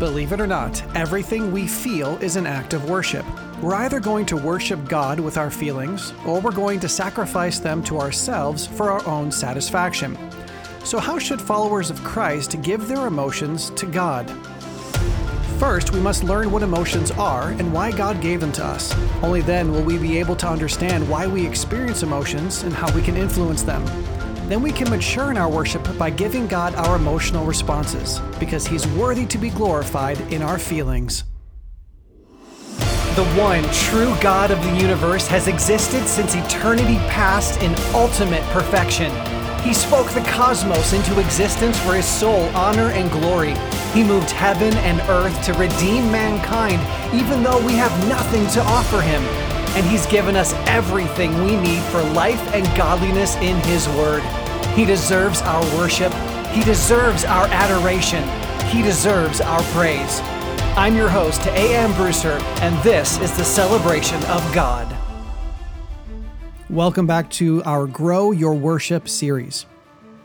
Believe it or not, everything we feel is an act of worship. We're either going to worship God with our feelings, or we're going to sacrifice them to ourselves for our own satisfaction. So, how should followers of Christ give their emotions to God? First, we must learn what emotions are and why God gave them to us. Only then will we be able to understand why we experience emotions and how we can influence them. Then we can mature in our worship by giving God our emotional responses, because He's worthy to be glorified in our feelings. The one true God of the universe has existed since eternity past in ultimate perfection. He spoke the cosmos into existence for his sole honor and glory. He moved heaven and earth to redeem mankind, even though we have nothing to offer him. And he's given us everything we need for life and godliness in his word. He deserves our worship. He deserves our adoration. He deserves our praise. I'm your host, A.M. Brewster, and this is the celebration of God. Welcome back to our Grow Your Worship series.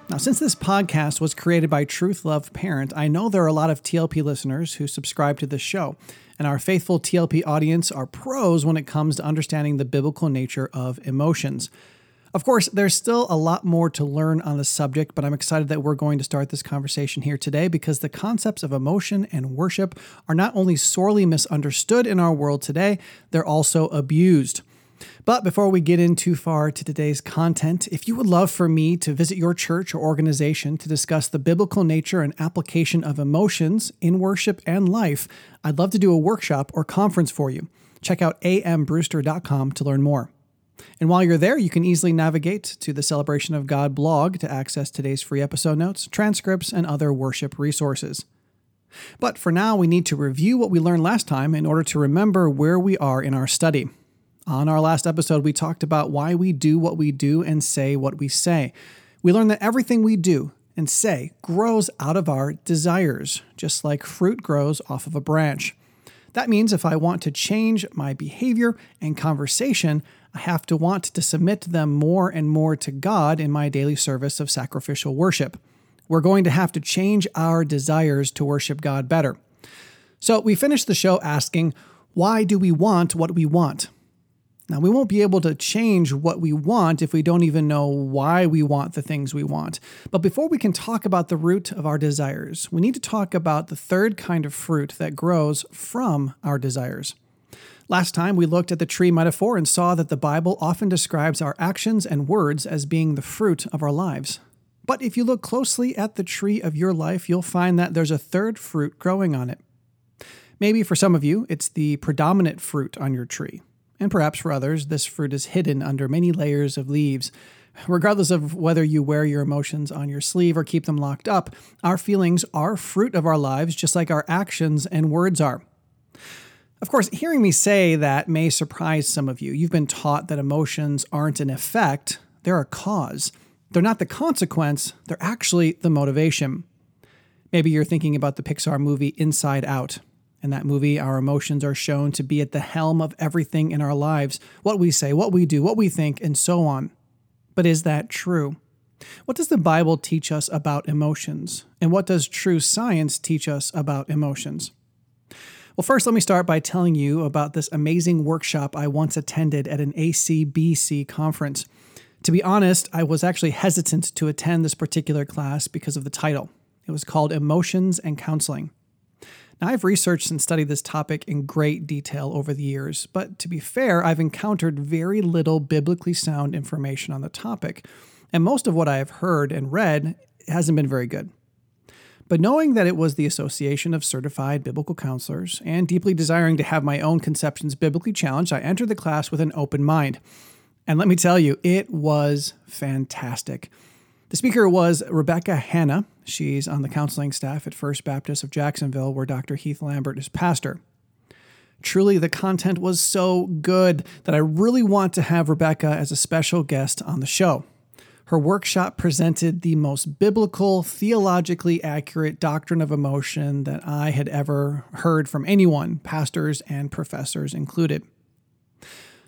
Now, since this podcast was created by Truth Love Parent, I know there are a lot of TLP listeners who subscribe to this show, and our faithful TLP audience are pros when it comes to understanding the biblical nature of emotions. Of course, there's still a lot more to learn on the subject, but I'm excited that we're going to start this conversation here today because the concepts of emotion and worship are not only sorely misunderstood in our world today, they're also abused. But before we get in too far to today's content, if you would love for me to visit your church or organization to discuss the biblical nature and application of emotions in worship and life, I'd love to do a workshop or conference for you. Check out ambrewster.com to learn more. And while you're there, you can easily navigate to the Celebration of God blog to access today's free episode notes, transcripts, and other worship resources. But for now, we need to review what we learned last time in order to remember where we are in our study. On our last episode, we talked about why we do what we do and say what we say. We learned that everything we do and say grows out of our desires, just like fruit grows off of a branch. That means if I want to change my behavior and conversation, I have to want to submit them more and more to God in my daily service of sacrificial worship. We're going to have to change our desires to worship God better. So we finished the show asking, why do we want what we want? Now, we won't be able to change what we want if we don't even know why we want the things we want. But before we can talk about the root of our desires, we need to talk about the third kind of fruit that grows from our desires. Last time, we looked at the tree metaphor and saw that the Bible often describes our actions and words as being the fruit of our lives. But if you look closely at the tree of your life, you'll find that there's a third fruit growing on it. Maybe for some of you, it's the predominant fruit on your tree. And perhaps for others, this fruit is hidden under many layers of leaves. Regardless of whether you wear your emotions on your sleeve or keep them locked up, our feelings are fruit of our lives, just like our actions and words are. Of course, hearing me say that may surprise some of you. You've been taught that emotions aren't an effect, they're a cause. They're not the consequence, they're actually the motivation. Maybe you're thinking about the Pixar movie Inside Out. In that movie, our emotions are shown to be at the helm of everything in our lives what we say, what we do, what we think, and so on. But is that true? What does the Bible teach us about emotions? And what does true science teach us about emotions? Well, first, let me start by telling you about this amazing workshop I once attended at an ACBC conference. To be honest, I was actually hesitant to attend this particular class because of the title. It was called Emotions and Counseling. Now, I've researched and studied this topic in great detail over the years, but to be fair, I've encountered very little biblically sound information on the topic, and most of what I have heard and read hasn't been very good. But knowing that it was the Association of Certified Biblical Counselors and deeply desiring to have my own conceptions biblically challenged, I entered the class with an open mind. And let me tell you, it was fantastic. The speaker was Rebecca Hanna. She's on the counseling staff at First Baptist of Jacksonville, where Dr. Heath Lambert is pastor. Truly, the content was so good that I really want to have Rebecca as a special guest on the show. Her workshop presented the most biblical, theologically accurate doctrine of emotion that I had ever heard from anyone, pastors and professors included.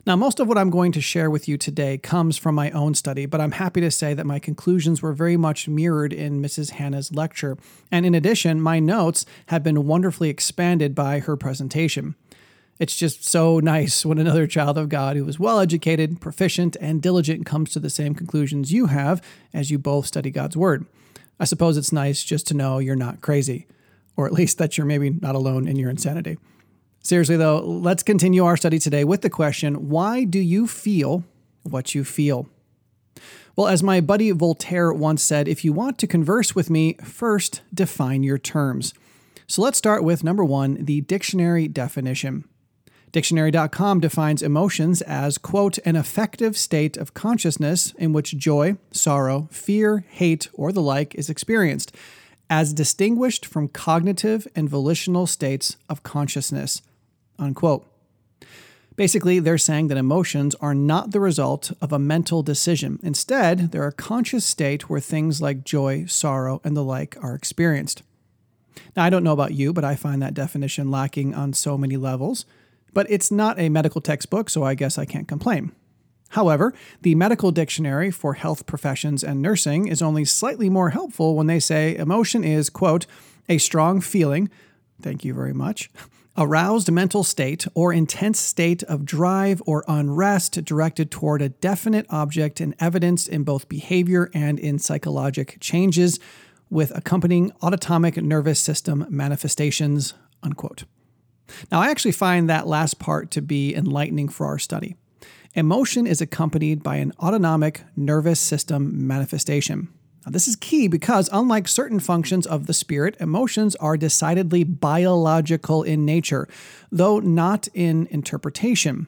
Now, most of what I'm going to share with you today comes from my own study, but I'm happy to say that my conclusions were very much mirrored in Mrs. Hannah's lecture. And in addition, my notes have been wonderfully expanded by her presentation. It's just so nice when another child of God who is well educated, proficient, and diligent comes to the same conclusions you have as you both study God's Word. I suppose it's nice just to know you're not crazy, or at least that you're maybe not alone in your insanity. Seriously, though, let's continue our study today with the question why do you feel what you feel? Well, as my buddy Voltaire once said, if you want to converse with me, first define your terms. So let's start with number one the dictionary definition. Dictionary.com defines emotions as, quote, an affective state of consciousness in which joy, sorrow, fear, hate, or the like is experienced, as distinguished from cognitive and volitional states of consciousness unquote. Basically, they're saying that emotions are not the result of a mental decision. Instead, they're a conscious state where things like joy, sorrow, and the like are experienced. Now, I don't know about you, but I find that definition lacking on so many levels. But it's not a medical textbook, so I guess I can't complain. However, the medical dictionary for health professions and nursing is only slightly more helpful when they say emotion is, quote, a strong feeling, thank you very much, aroused mental state or intense state of drive or unrest directed toward a definite object and evidenced in both behavior and in psychologic changes with accompanying autonomic nervous system manifestations unquote now i actually find that last part to be enlightening for our study emotion is accompanied by an autonomic nervous system manifestation now, this is key because, unlike certain functions of the spirit, emotions are decidedly biological in nature, though not in interpretation.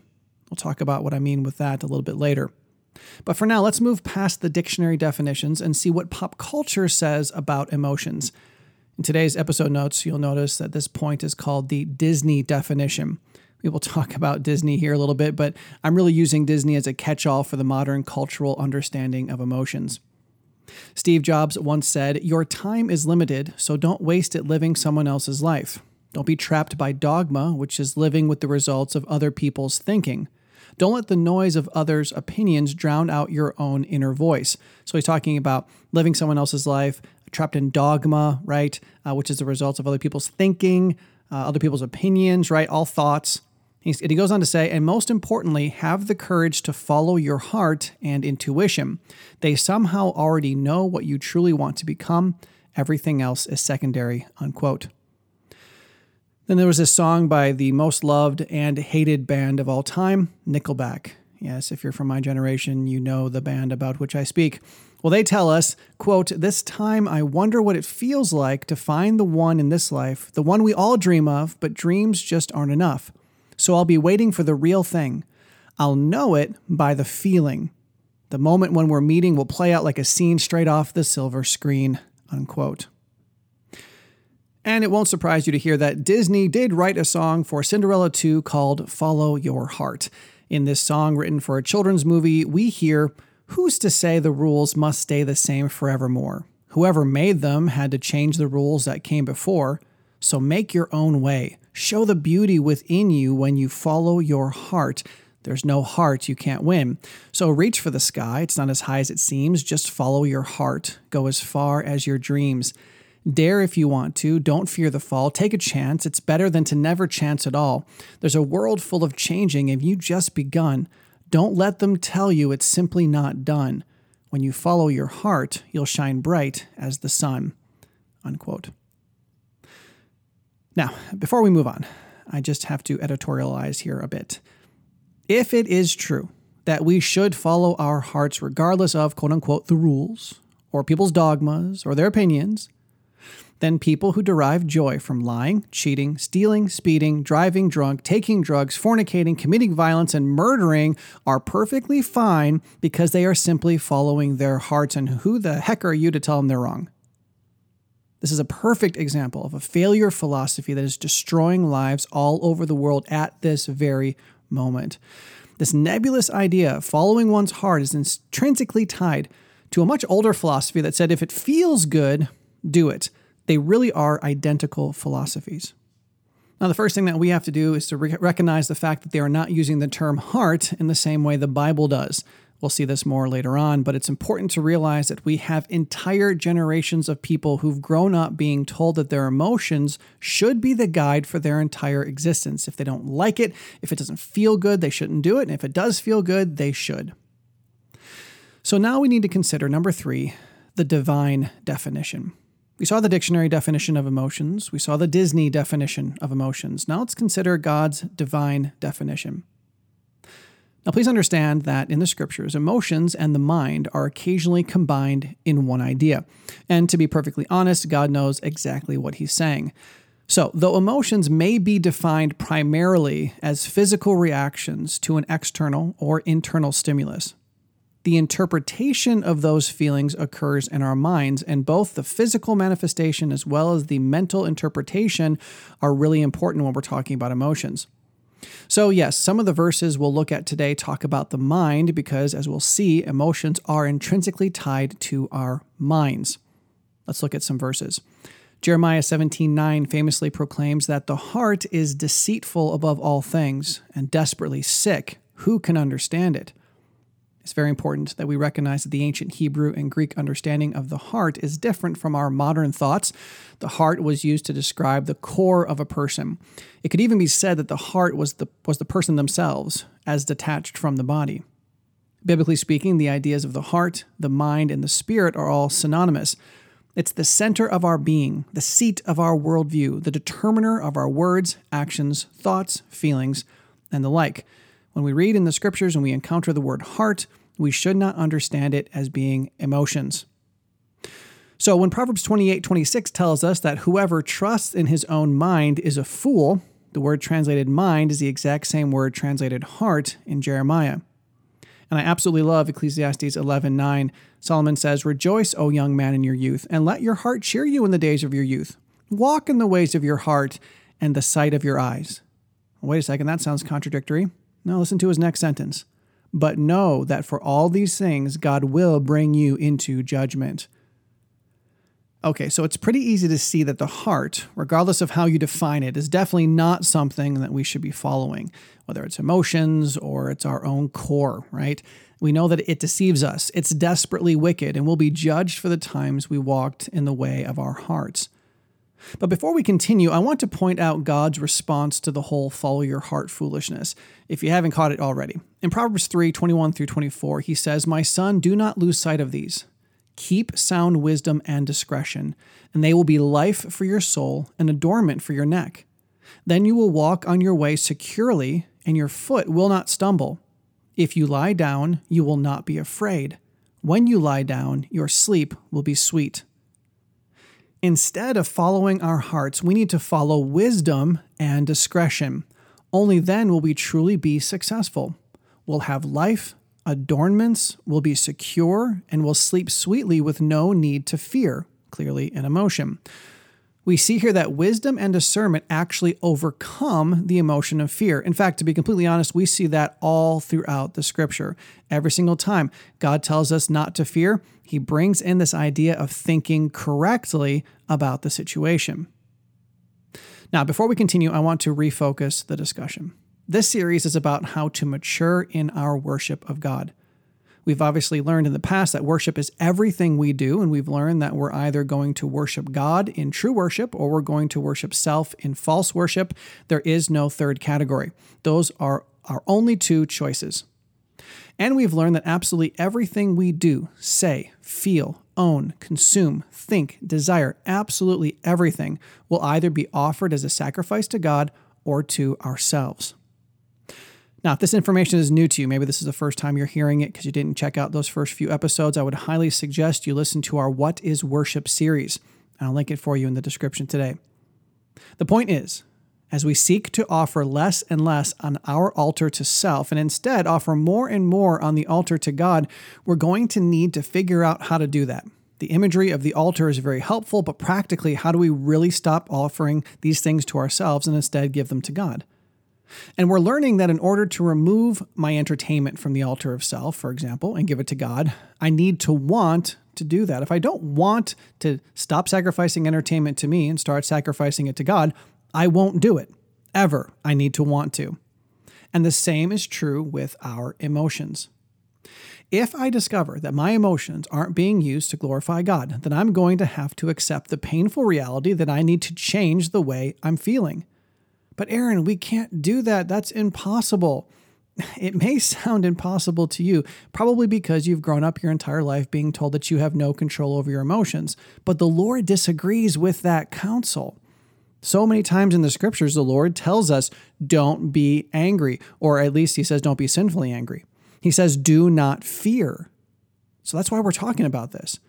We'll talk about what I mean with that a little bit later. But for now, let's move past the dictionary definitions and see what pop culture says about emotions. In today's episode notes, you'll notice that this point is called the Disney definition. We will talk about Disney here a little bit, but I'm really using Disney as a catch all for the modern cultural understanding of emotions. Steve Jobs once said, Your time is limited, so don't waste it living someone else's life. Don't be trapped by dogma, which is living with the results of other people's thinking. Don't let the noise of others' opinions drown out your own inner voice. So he's talking about living someone else's life, trapped in dogma, right? Uh, which is the results of other people's thinking, uh, other people's opinions, right? All thoughts. He's, and he goes on to say, and most importantly, have the courage to follow your heart and intuition. They somehow already know what you truly want to become. Everything else is secondary, unquote. Then there was this song by the most loved and hated band of all time, Nickelback. Yes, if you're from my generation, you know the band about which I speak. Well, they tell us, quote, this time I wonder what it feels like to find the one in this life, the one we all dream of, but dreams just aren't enough so I'll be waiting for the real thing. I'll know it by the feeling. The moment when we're meeting will play out like a scene straight off the silver screen. Unquote. And it won't surprise you to hear that Disney did write a song for Cinderella 2 called Follow Your Heart. In this song, written for a children's movie, we hear, Who's to say the rules must stay the same forevermore? Whoever made them had to change the rules that came before, so make your own way. Show the beauty within you when you follow your heart. There's no heart you can't win. So reach for the sky. It's not as high as it seems. Just follow your heart. Go as far as your dreams. Dare if you want to. Don't fear the fall. Take a chance. It's better than to never chance at all. There's a world full of changing and you just begun. Don't let them tell you it's simply not done. When you follow your heart, you'll shine bright as the sun. Unquote. Now, before we move on, I just have to editorialize here a bit. If it is true that we should follow our hearts regardless of quote unquote the rules, or people's dogmas, or their opinions, then people who derive joy from lying, cheating, stealing, speeding, driving drunk, taking drugs, fornicating, committing violence, and murdering are perfectly fine because they are simply following their hearts. And who the heck are you to tell them they're wrong? This is a perfect example of a failure philosophy that is destroying lives all over the world at this very moment. This nebulous idea of following one's heart is intrinsically tied to a much older philosophy that said if it feels good, do it. They really are identical philosophies. Now, the first thing that we have to do is to re- recognize the fact that they are not using the term heart in the same way the Bible does. We'll see this more later on, but it's important to realize that we have entire generations of people who've grown up being told that their emotions should be the guide for their entire existence. If they don't like it, if it doesn't feel good, they shouldn't do it. And if it does feel good, they should. So now we need to consider number three, the divine definition. We saw the dictionary definition of emotions. We saw the Disney definition of emotions. Now let's consider God's divine definition. Now, please understand that in the scriptures, emotions and the mind are occasionally combined in one idea. And to be perfectly honest, God knows exactly what he's saying. So, though emotions may be defined primarily as physical reactions to an external or internal stimulus, the interpretation of those feelings occurs in our minds, and both the physical manifestation as well as the mental interpretation are really important when we're talking about emotions. So, yes, some of the verses we'll look at today talk about the mind because, as we'll see, emotions are intrinsically tied to our minds. Let's look at some verses. Jeremiah 17:9 famously proclaims that the heart is deceitful above all things and desperately sick. Who can understand it? It's very important that we recognize that the ancient Hebrew and Greek understanding of the heart is different from our modern thoughts. The heart was used to describe the core of a person. It could even be said that the heart was the, was the person themselves, as detached from the body. Biblically speaking, the ideas of the heart, the mind, and the spirit are all synonymous. It's the center of our being, the seat of our worldview, the determiner of our words, actions, thoughts, feelings, and the like. When we read in the scriptures and we encounter the word heart, we should not understand it as being emotions. So when Proverbs 28 26 tells us that whoever trusts in his own mind is a fool, the word translated mind is the exact same word translated heart in Jeremiah. And I absolutely love Ecclesiastes 11:9. Solomon says, "Rejoice, O young man, in your youth, and let your heart cheer you in the days of your youth. Walk in the ways of your heart and the sight of your eyes." Wait a second, that sounds contradictory. Now listen to his next sentence. But know that for all these things, God will bring you into judgment. Okay, so it's pretty easy to see that the heart, regardless of how you define it, is definitely not something that we should be following, whether it's emotions or it's our own core, right? We know that it deceives us, it's desperately wicked, and will be judged for the times we walked in the way of our hearts. But before we continue, I want to point out God's response to the whole follow your heart foolishness, if you haven't caught it already. In Proverbs 3 21 through 24, he says, My son, do not lose sight of these. Keep sound wisdom and discretion, and they will be life for your soul and adornment for your neck. Then you will walk on your way securely, and your foot will not stumble. If you lie down, you will not be afraid. When you lie down, your sleep will be sweet. Instead of following our hearts, we need to follow wisdom and discretion. Only then will we truly be successful. We'll have life, adornments, We'll be secure, and will sleep sweetly with no need to fear, clearly an emotion. We see here that wisdom and discernment actually overcome the emotion of fear. In fact, to be completely honest, we see that all throughout the scripture. Every single time God tells us not to fear, he brings in this idea of thinking correctly about the situation. Now, before we continue, I want to refocus the discussion. This series is about how to mature in our worship of God. We've obviously learned in the past that worship is everything we do, and we've learned that we're either going to worship God in true worship or we're going to worship self in false worship. There is no third category. Those are our only two choices. And we've learned that absolutely everything we do, say, feel, own, consume, think, desire, absolutely everything will either be offered as a sacrifice to God or to ourselves. Now, if this information is new to you, maybe this is the first time you're hearing it because you didn't check out those first few episodes, I would highly suggest you listen to our What is Worship series. I'll link it for you in the description today. The point is, as we seek to offer less and less on our altar to self and instead offer more and more on the altar to God, we're going to need to figure out how to do that. The imagery of the altar is very helpful, but practically, how do we really stop offering these things to ourselves and instead give them to God? And we're learning that in order to remove my entertainment from the altar of self, for example, and give it to God, I need to want to do that. If I don't want to stop sacrificing entertainment to me and start sacrificing it to God, I won't do it. Ever, I need to want to. And the same is true with our emotions. If I discover that my emotions aren't being used to glorify God, then I'm going to have to accept the painful reality that I need to change the way I'm feeling. But Aaron, we can't do that. That's impossible. It may sound impossible to you, probably because you've grown up your entire life being told that you have no control over your emotions. But the Lord disagrees with that counsel. So many times in the scriptures, the Lord tells us, don't be angry, or at least he says, don't be sinfully angry. He says, do not fear. So that's why we're talking about this.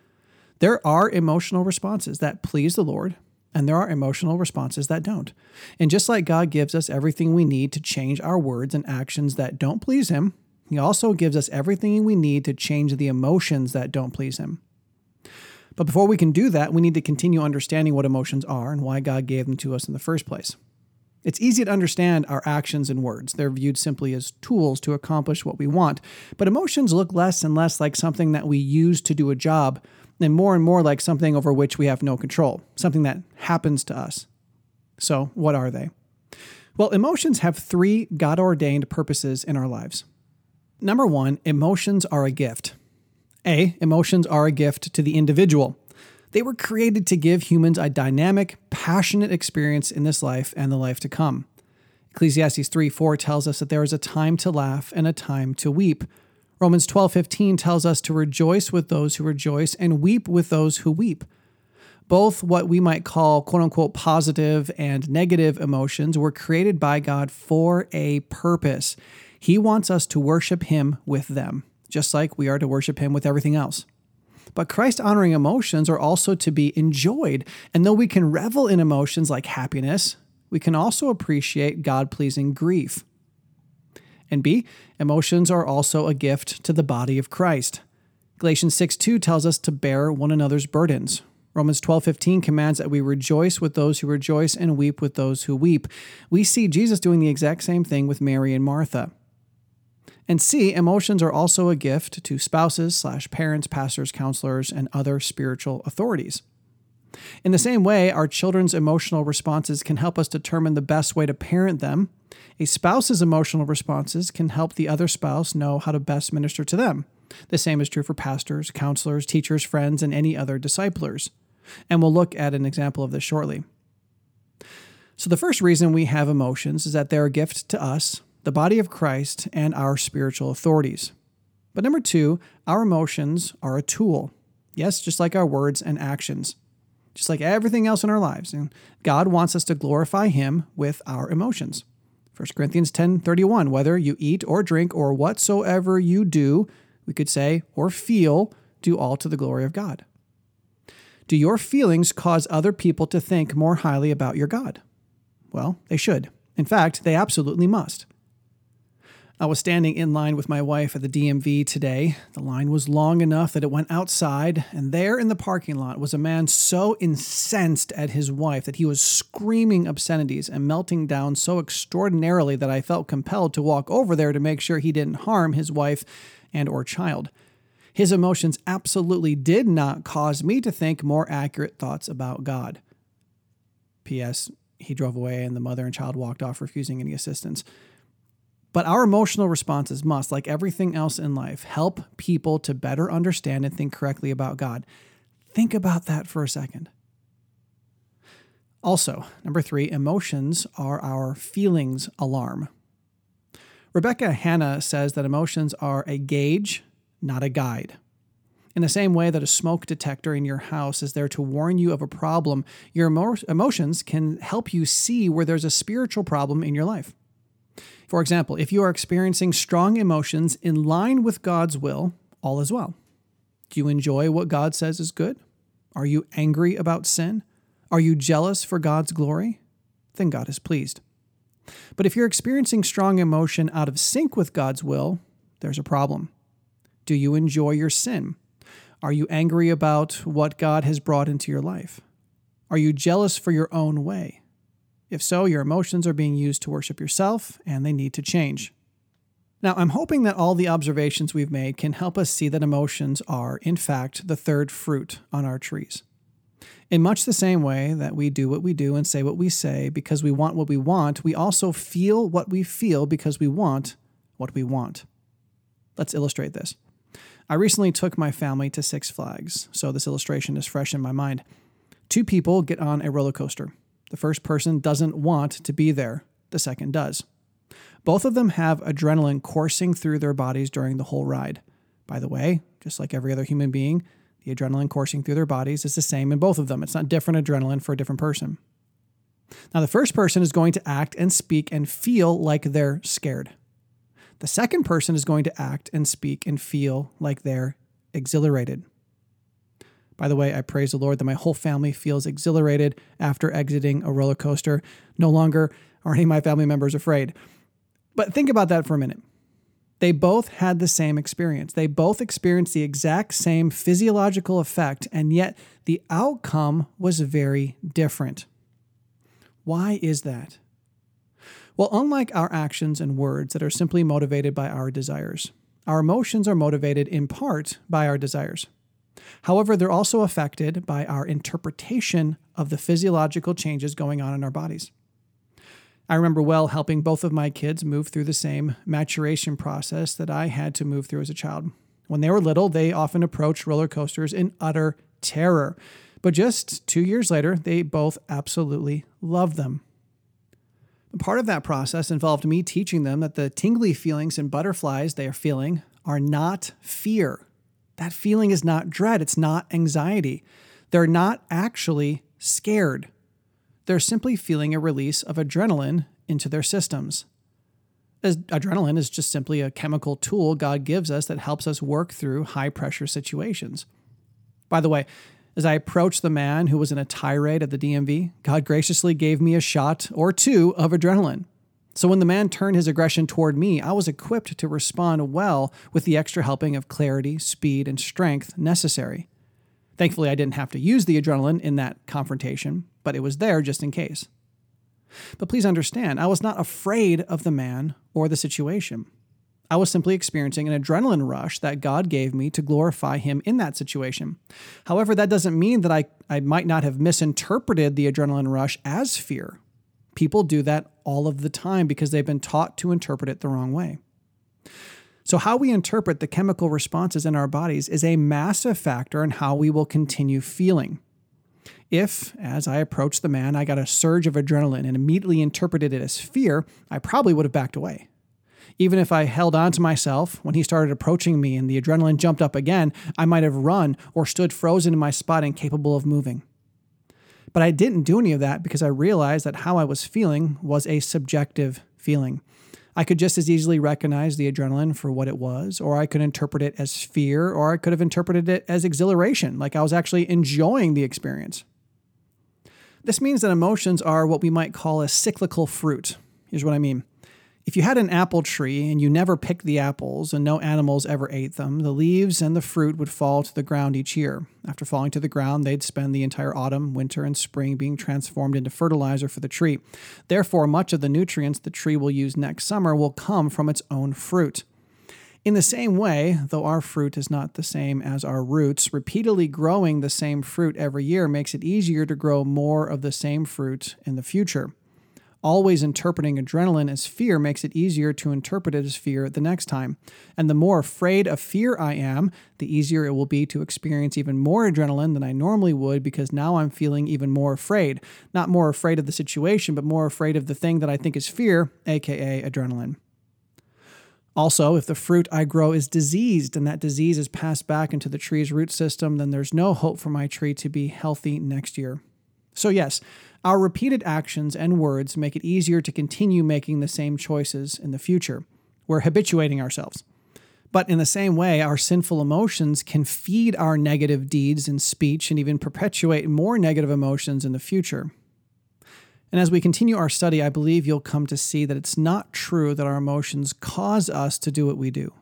There are emotional responses that please the Lord, and there are emotional responses that don't. And just like God gives us everything we need to change our words and actions that don't please Him, He also gives us everything we need to change the emotions that don't please Him. But before we can do that, we need to continue understanding what emotions are and why God gave them to us in the first place. It's easy to understand our actions and words. They're viewed simply as tools to accomplish what we want. But emotions look less and less like something that we use to do a job and more and more like something over which we have no control, something that happens to us. So, what are they? Well, emotions have three God ordained purposes in our lives. Number one, emotions are a gift. A, emotions are a gift to the individual. They were created to give humans a dynamic, passionate experience in this life and the life to come. Ecclesiastes 3 4 tells us that there is a time to laugh and a time to weep. Romans 12:15 tells us to rejoice with those who rejoice and weep with those who weep. Both what we might call quote unquote positive and negative emotions were created by God for a purpose. He wants us to worship him with them, just like we are to worship him with everything else. But Christ honoring emotions are also to be enjoyed. And though we can revel in emotions like happiness, we can also appreciate God pleasing grief. And B, emotions are also a gift to the body of Christ. Galatians 6 2 tells us to bear one another's burdens. Romans 12:15 commands that we rejoice with those who rejoice and weep with those who weep. We see Jesus doing the exact same thing with Mary and Martha. And C, emotions are also a gift to spouses slash parents, pastors, counselors, and other spiritual authorities. In the same way, our children's emotional responses can help us determine the best way to parent them. A spouse's emotional responses can help the other spouse know how to best minister to them. The same is true for pastors, counselors, teachers, friends, and any other disciplers. And we'll look at an example of this shortly. So, the first reason we have emotions is that they're a gift to us, the body of Christ, and our spiritual authorities. But number two, our emotions are a tool. Yes, just like our words and actions just like everything else in our lives. And God wants us to glorify Him with our emotions. 1 Corinthians 10:31, whether you eat or drink or whatsoever you do, we could say, or feel, do all to the glory of God. Do your feelings cause other people to think more highly about your God? Well, they should. In fact, they absolutely must. I was standing in line with my wife at the DMV today. The line was long enough that it went outside, and there in the parking lot was a man so incensed at his wife that he was screaming obscenities and melting down so extraordinarily that I felt compelled to walk over there to make sure he didn't harm his wife and or child. His emotions absolutely did not cause me to think more accurate thoughts about God. P.S. He drove away and the mother and child walked off, refusing any assistance. But our emotional responses must, like everything else in life, help people to better understand and think correctly about God. Think about that for a second. Also, number three, emotions are our feelings alarm. Rebecca Hanna says that emotions are a gauge, not a guide. In the same way that a smoke detector in your house is there to warn you of a problem, your emo- emotions can help you see where there's a spiritual problem in your life. For example, if you are experiencing strong emotions in line with God's will, all is well. Do you enjoy what God says is good? Are you angry about sin? Are you jealous for God's glory? Then God is pleased. But if you're experiencing strong emotion out of sync with God's will, there's a problem. Do you enjoy your sin? Are you angry about what God has brought into your life? Are you jealous for your own way? If so, your emotions are being used to worship yourself and they need to change. Now, I'm hoping that all the observations we've made can help us see that emotions are, in fact, the third fruit on our trees. In much the same way that we do what we do and say what we say because we want what we want, we also feel what we feel because we want what we want. Let's illustrate this. I recently took my family to Six Flags, so this illustration is fresh in my mind. Two people get on a roller coaster. The first person doesn't want to be there, the second does. Both of them have adrenaline coursing through their bodies during the whole ride. By the way, just like every other human being, the adrenaline coursing through their bodies is the same in both of them. It's not different adrenaline for a different person. Now, the first person is going to act and speak and feel like they're scared. The second person is going to act and speak and feel like they're exhilarated. By the way, I praise the Lord that my whole family feels exhilarated after exiting a roller coaster. No longer are any of my family members afraid. But think about that for a minute. They both had the same experience. They both experienced the exact same physiological effect, and yet the outcome was very different. Why is that? Well, unlike our actions and words that are simply motivated by our desires, our emotions are motivated in part by our desires. However, they're also affected by our interpretation of the physiological changes going on in our bodies. I remember well helping both of my kids move through the same maturation process that I had to move through as a child. When they were little, they often approached roller coasters in utter terror. But just two years later, they both absolutely loved them. Part of that process involved me teaching them that the tingly feelings and butterflies they are feeling are not fear. That feeling is not dread, it's not anxiety. They're not actually scared. They're simply feeling a release of adrenaline into their systems. As adrenaline is just simply a chemical tool God gives us that helps us work through high pressure situations. By the way, as I approached the man who was in a tirade at the DMV, God graciously gave me a shot or two of adrenaline. So when the man turned his aggression toward me, I was equipped to respond well with the extra helping of clarity, speed, and strength necessary. Thankfully, I didn't have to use the adrenaline in that confrontation, but it was there just in case. But please understand, I was not afraid of the man or the situation. I was simply experiencing an adrenaline rush that God gave me to glorify Him in that situation. However, that doesn't mean that I, I might not have misinterpreted the adrenaline rush as fear. People do that all of the time because they've been taught to interpret it the wrong way. So, how we interpret the chemical responses in our bodies is a massive factor in how we will continue feeling. If, as I approached the man, I got a surge of adrenaline and immediately interpreted it as fear, I probably would have backed away. Even if I held on to myself when he started approaching me and the adrenaline jumped up again, I might have run or stood frozen in my spot incapable of moving. But I didn't do any of that because I realized that how I was feeling was a subjective feeling. I could just as easily recognize the adrenaline for what it was, or I could interpret it as fear, or I could have interpreted it as exhilaration, like I was actually enjoying the experience. This means that emotions are what we might call a cyclical fruit. Here's what I mean if you had an apple tree and you never picked the apples and no animals ever ate them, the leaves and the fruit would fall to the ground each year. After falling to the ground, they'd spend the entire autumn, winter, and spring being transformed into fertilizer for the tree. Therefore, much of the nutrients the tree will use next summer will come from its own fruit. In the same way, though our fruit is not the same as our roots, repeatedly growing the same fruit every year makes it easier to grow more of the same fruit in the future always interpreting adrenaline as fear makes it easier to interpret it as fear the next time. And the more afraid of fear I am, the easier it will be to experience even more adrenaline than I normally would because now I'm feeling even more afraid. Not more afraid of the situation, but more afraid of the thing that I think is fear, aka adrenaline. Also, if the fruit I grow is diseased and that disease is passed back into the tree's root system, then there's no hope for my tree to be healthy next year. So, yes, our repeated actions and words make it easier to continue making the same choices in the future. We're habituating ourselves. But in the same way, our sinful emotions can feed our negative deeds and speech and even perpetuate more negative emotions in the future. And as we continue our study, I believe you'll come to see that it's not true that our emotions cause us to do what we do.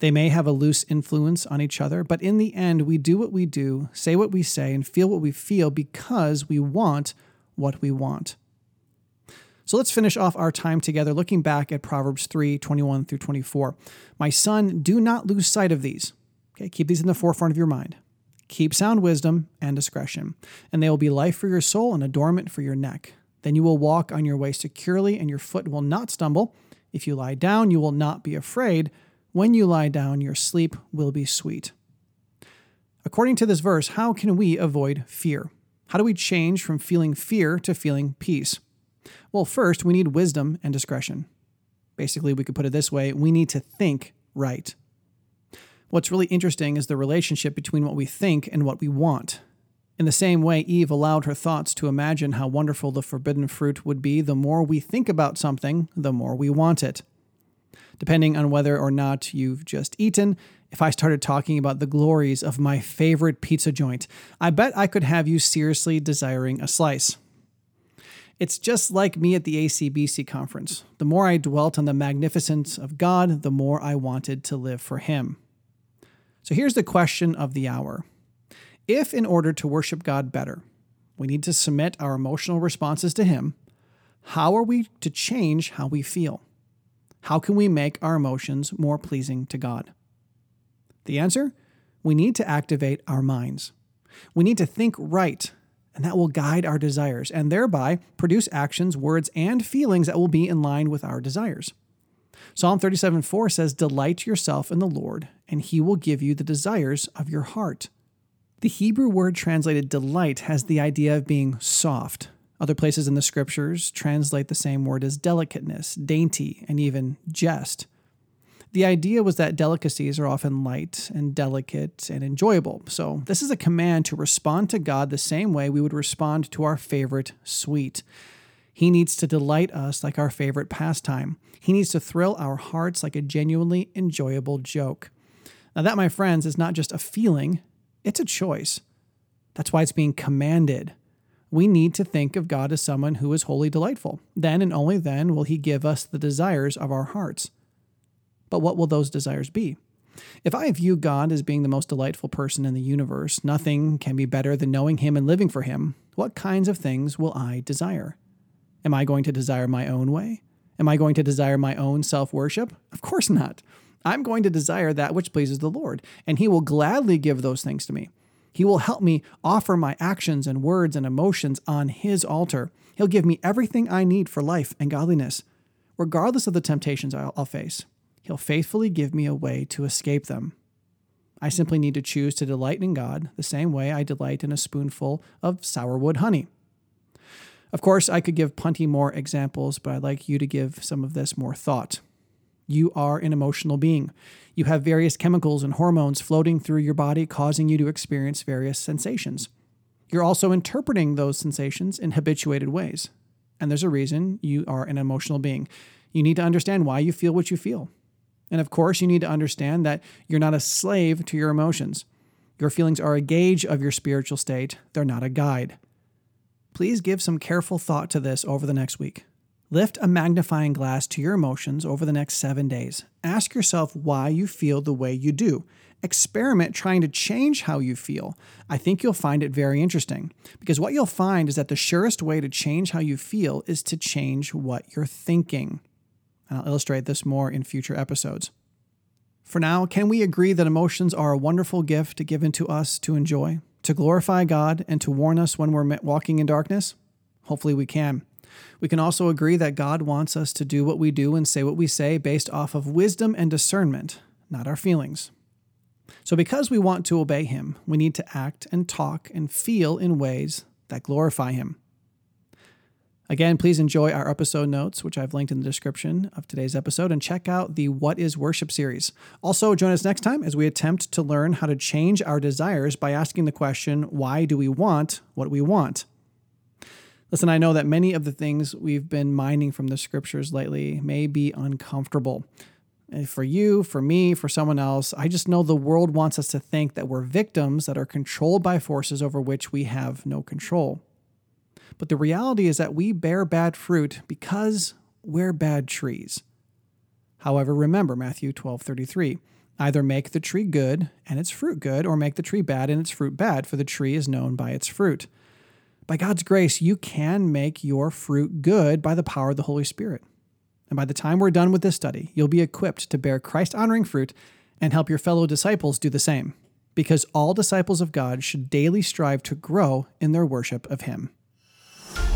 They may have a loose influence on each other, but in the end, we do what we do, say what we say, and feel what we feel because we want what we want. So let's finish off our time together looking back at Proverbs 3 21 through 24. My son, do not lose sight of these. Okay, keep these in the forefront of your mind. Keep sound wisdom and discretion, and they will be life for your soul and adornment for your neck. Then you will walk on your way securely, and your foot will not stumble. If you lie down, you will not be afraid. When you lie down, your sleep will be sweet. According to this verse, how can we avoid fear? How do we change from feeling fear to feeling peace? Well, first, we need wisdom and discretion. Basically, we could put it this way we need to think right. What's really interesting is the relationship between what we think and what we want. In the same way, Eve allowed her thoughts to imagine how wonderful the forbidden fruit would be, the more we think about something, the more we want it. Depending on whether or not you've just eaten, if I started talking about the glories of my favorite pizza joint, I bet I could have you seriously desiring a slice. It's just like me at the ACBC conference. The more I dwelt on the magnificence of God, the more I wanted to live for Him. So here's the question of the hour If, in order to worship God better, we need to submit our emotional responses to Him, how are we to change how we feel? How can we make our emotions more pleasing to God? The answer? We need to activate our minds. We need to think right, and that will guide our desires and thereby produce actions, words, and feelings that will be in line with our desires. Psalm 37 4 says, Delight yourself in the Lord, and he will give you the desires of your heart. The Hebrew word translated delight has the idea of being soft, other places in the scriptures translate the same word as delicateness, dainty, and even jest. The idea was that delicacies are often light and delicate and enjoyable. So, this is a command to respond to God the same way we would respond to our favorite sweet. He needs to delight us like our favorite pastime. He needs to thrill our hearts like a genuinely enjoyable joke. Now, that, my friends, is not just a feeling, it's a choice. That's why it's being commanded we need to think of God as someone who is wholly delightful. Then and only then will He give us the desires of our hearts. But what will those desires be? If I view God as being the most delightful person in the universe, nothing can be better than knowing Him and living for Him. What kinds of things will I desire? Am I going to desire my own way? Am I going to desire my own self worship? Of course not. I'm going to desire that which pleases the Lord, and He will gladly give those things to me. He will help me offer my actions and words and emotions on His altar. He'll give me everything I need for life and godliness, regardless of the temptations I'll, I'll face. He'll faithfully give me a way to escape them. I simply need to choose to delight in God the same way I delight in a spoonful of sourwood honey. Of course, I could give plenty more examples, but I'd like you to give some of this more thought. You are an emotional being. You have various chemicals and hormones floating through your body, causing you to experience various sensations. You're also interpreting those sensations in habituated ways. And there's a reason you are an emotional being. You need to understand why you feel what you feel. And of course, you need to understand that you're not a slave to your emotions. Your feelings are a gauge of your spiritual state, they're not a guide. Please give some careful thought to this over the next week. Lift a magnifying glass to your emotions over the next seven days. Ask yourself why you feel the way you do. Experiment trying to change how you feel. I think you'll find it very interesting because what you'll find is that the surest way to change how you feel is to change what you're thinking. And I'll illustrate this more in future episodes. For now, can we agree that emotions are a wonderful gift given to us to enjoy, to glorify God, and to warn us when we're walking in darkness? Hopefully, we can. We can also agree that God wants us to do what we do and say what we say based off of wisdom and discernment, not our feelings. So, because we want to obey Him, we need to act and talk and feel in ways that glorify Him. Again, please enjoy our episode notes, which I've linked in the description of today's episode, and check out the What is Worship series. Also, join us next time as we attempt to learn how to change our desires by asking the question why do we want what we want? Listen, I know that many of the things we've been mining from the scriptures lately may be uncomfortable. For you, for me, for someone else, I just know the world wants us to think that we're victims that are controlled by forces over which we have no control. But the reality is that we bear bad fruit because we're bad trees. However, remember Matthew 12:33. Either make the tree good and its fruit good, or make the tree bad and its fruit bad, for the tree is known by its fruit. By God's grace, you can make your fruit good by the power of the Holy Spirit. And by the time we're done with this study, you'll be equipped to bear Christ honoring fruit and help your fellow disciples do the same. because all disciples of God should daily strive to grow in their worship of Him.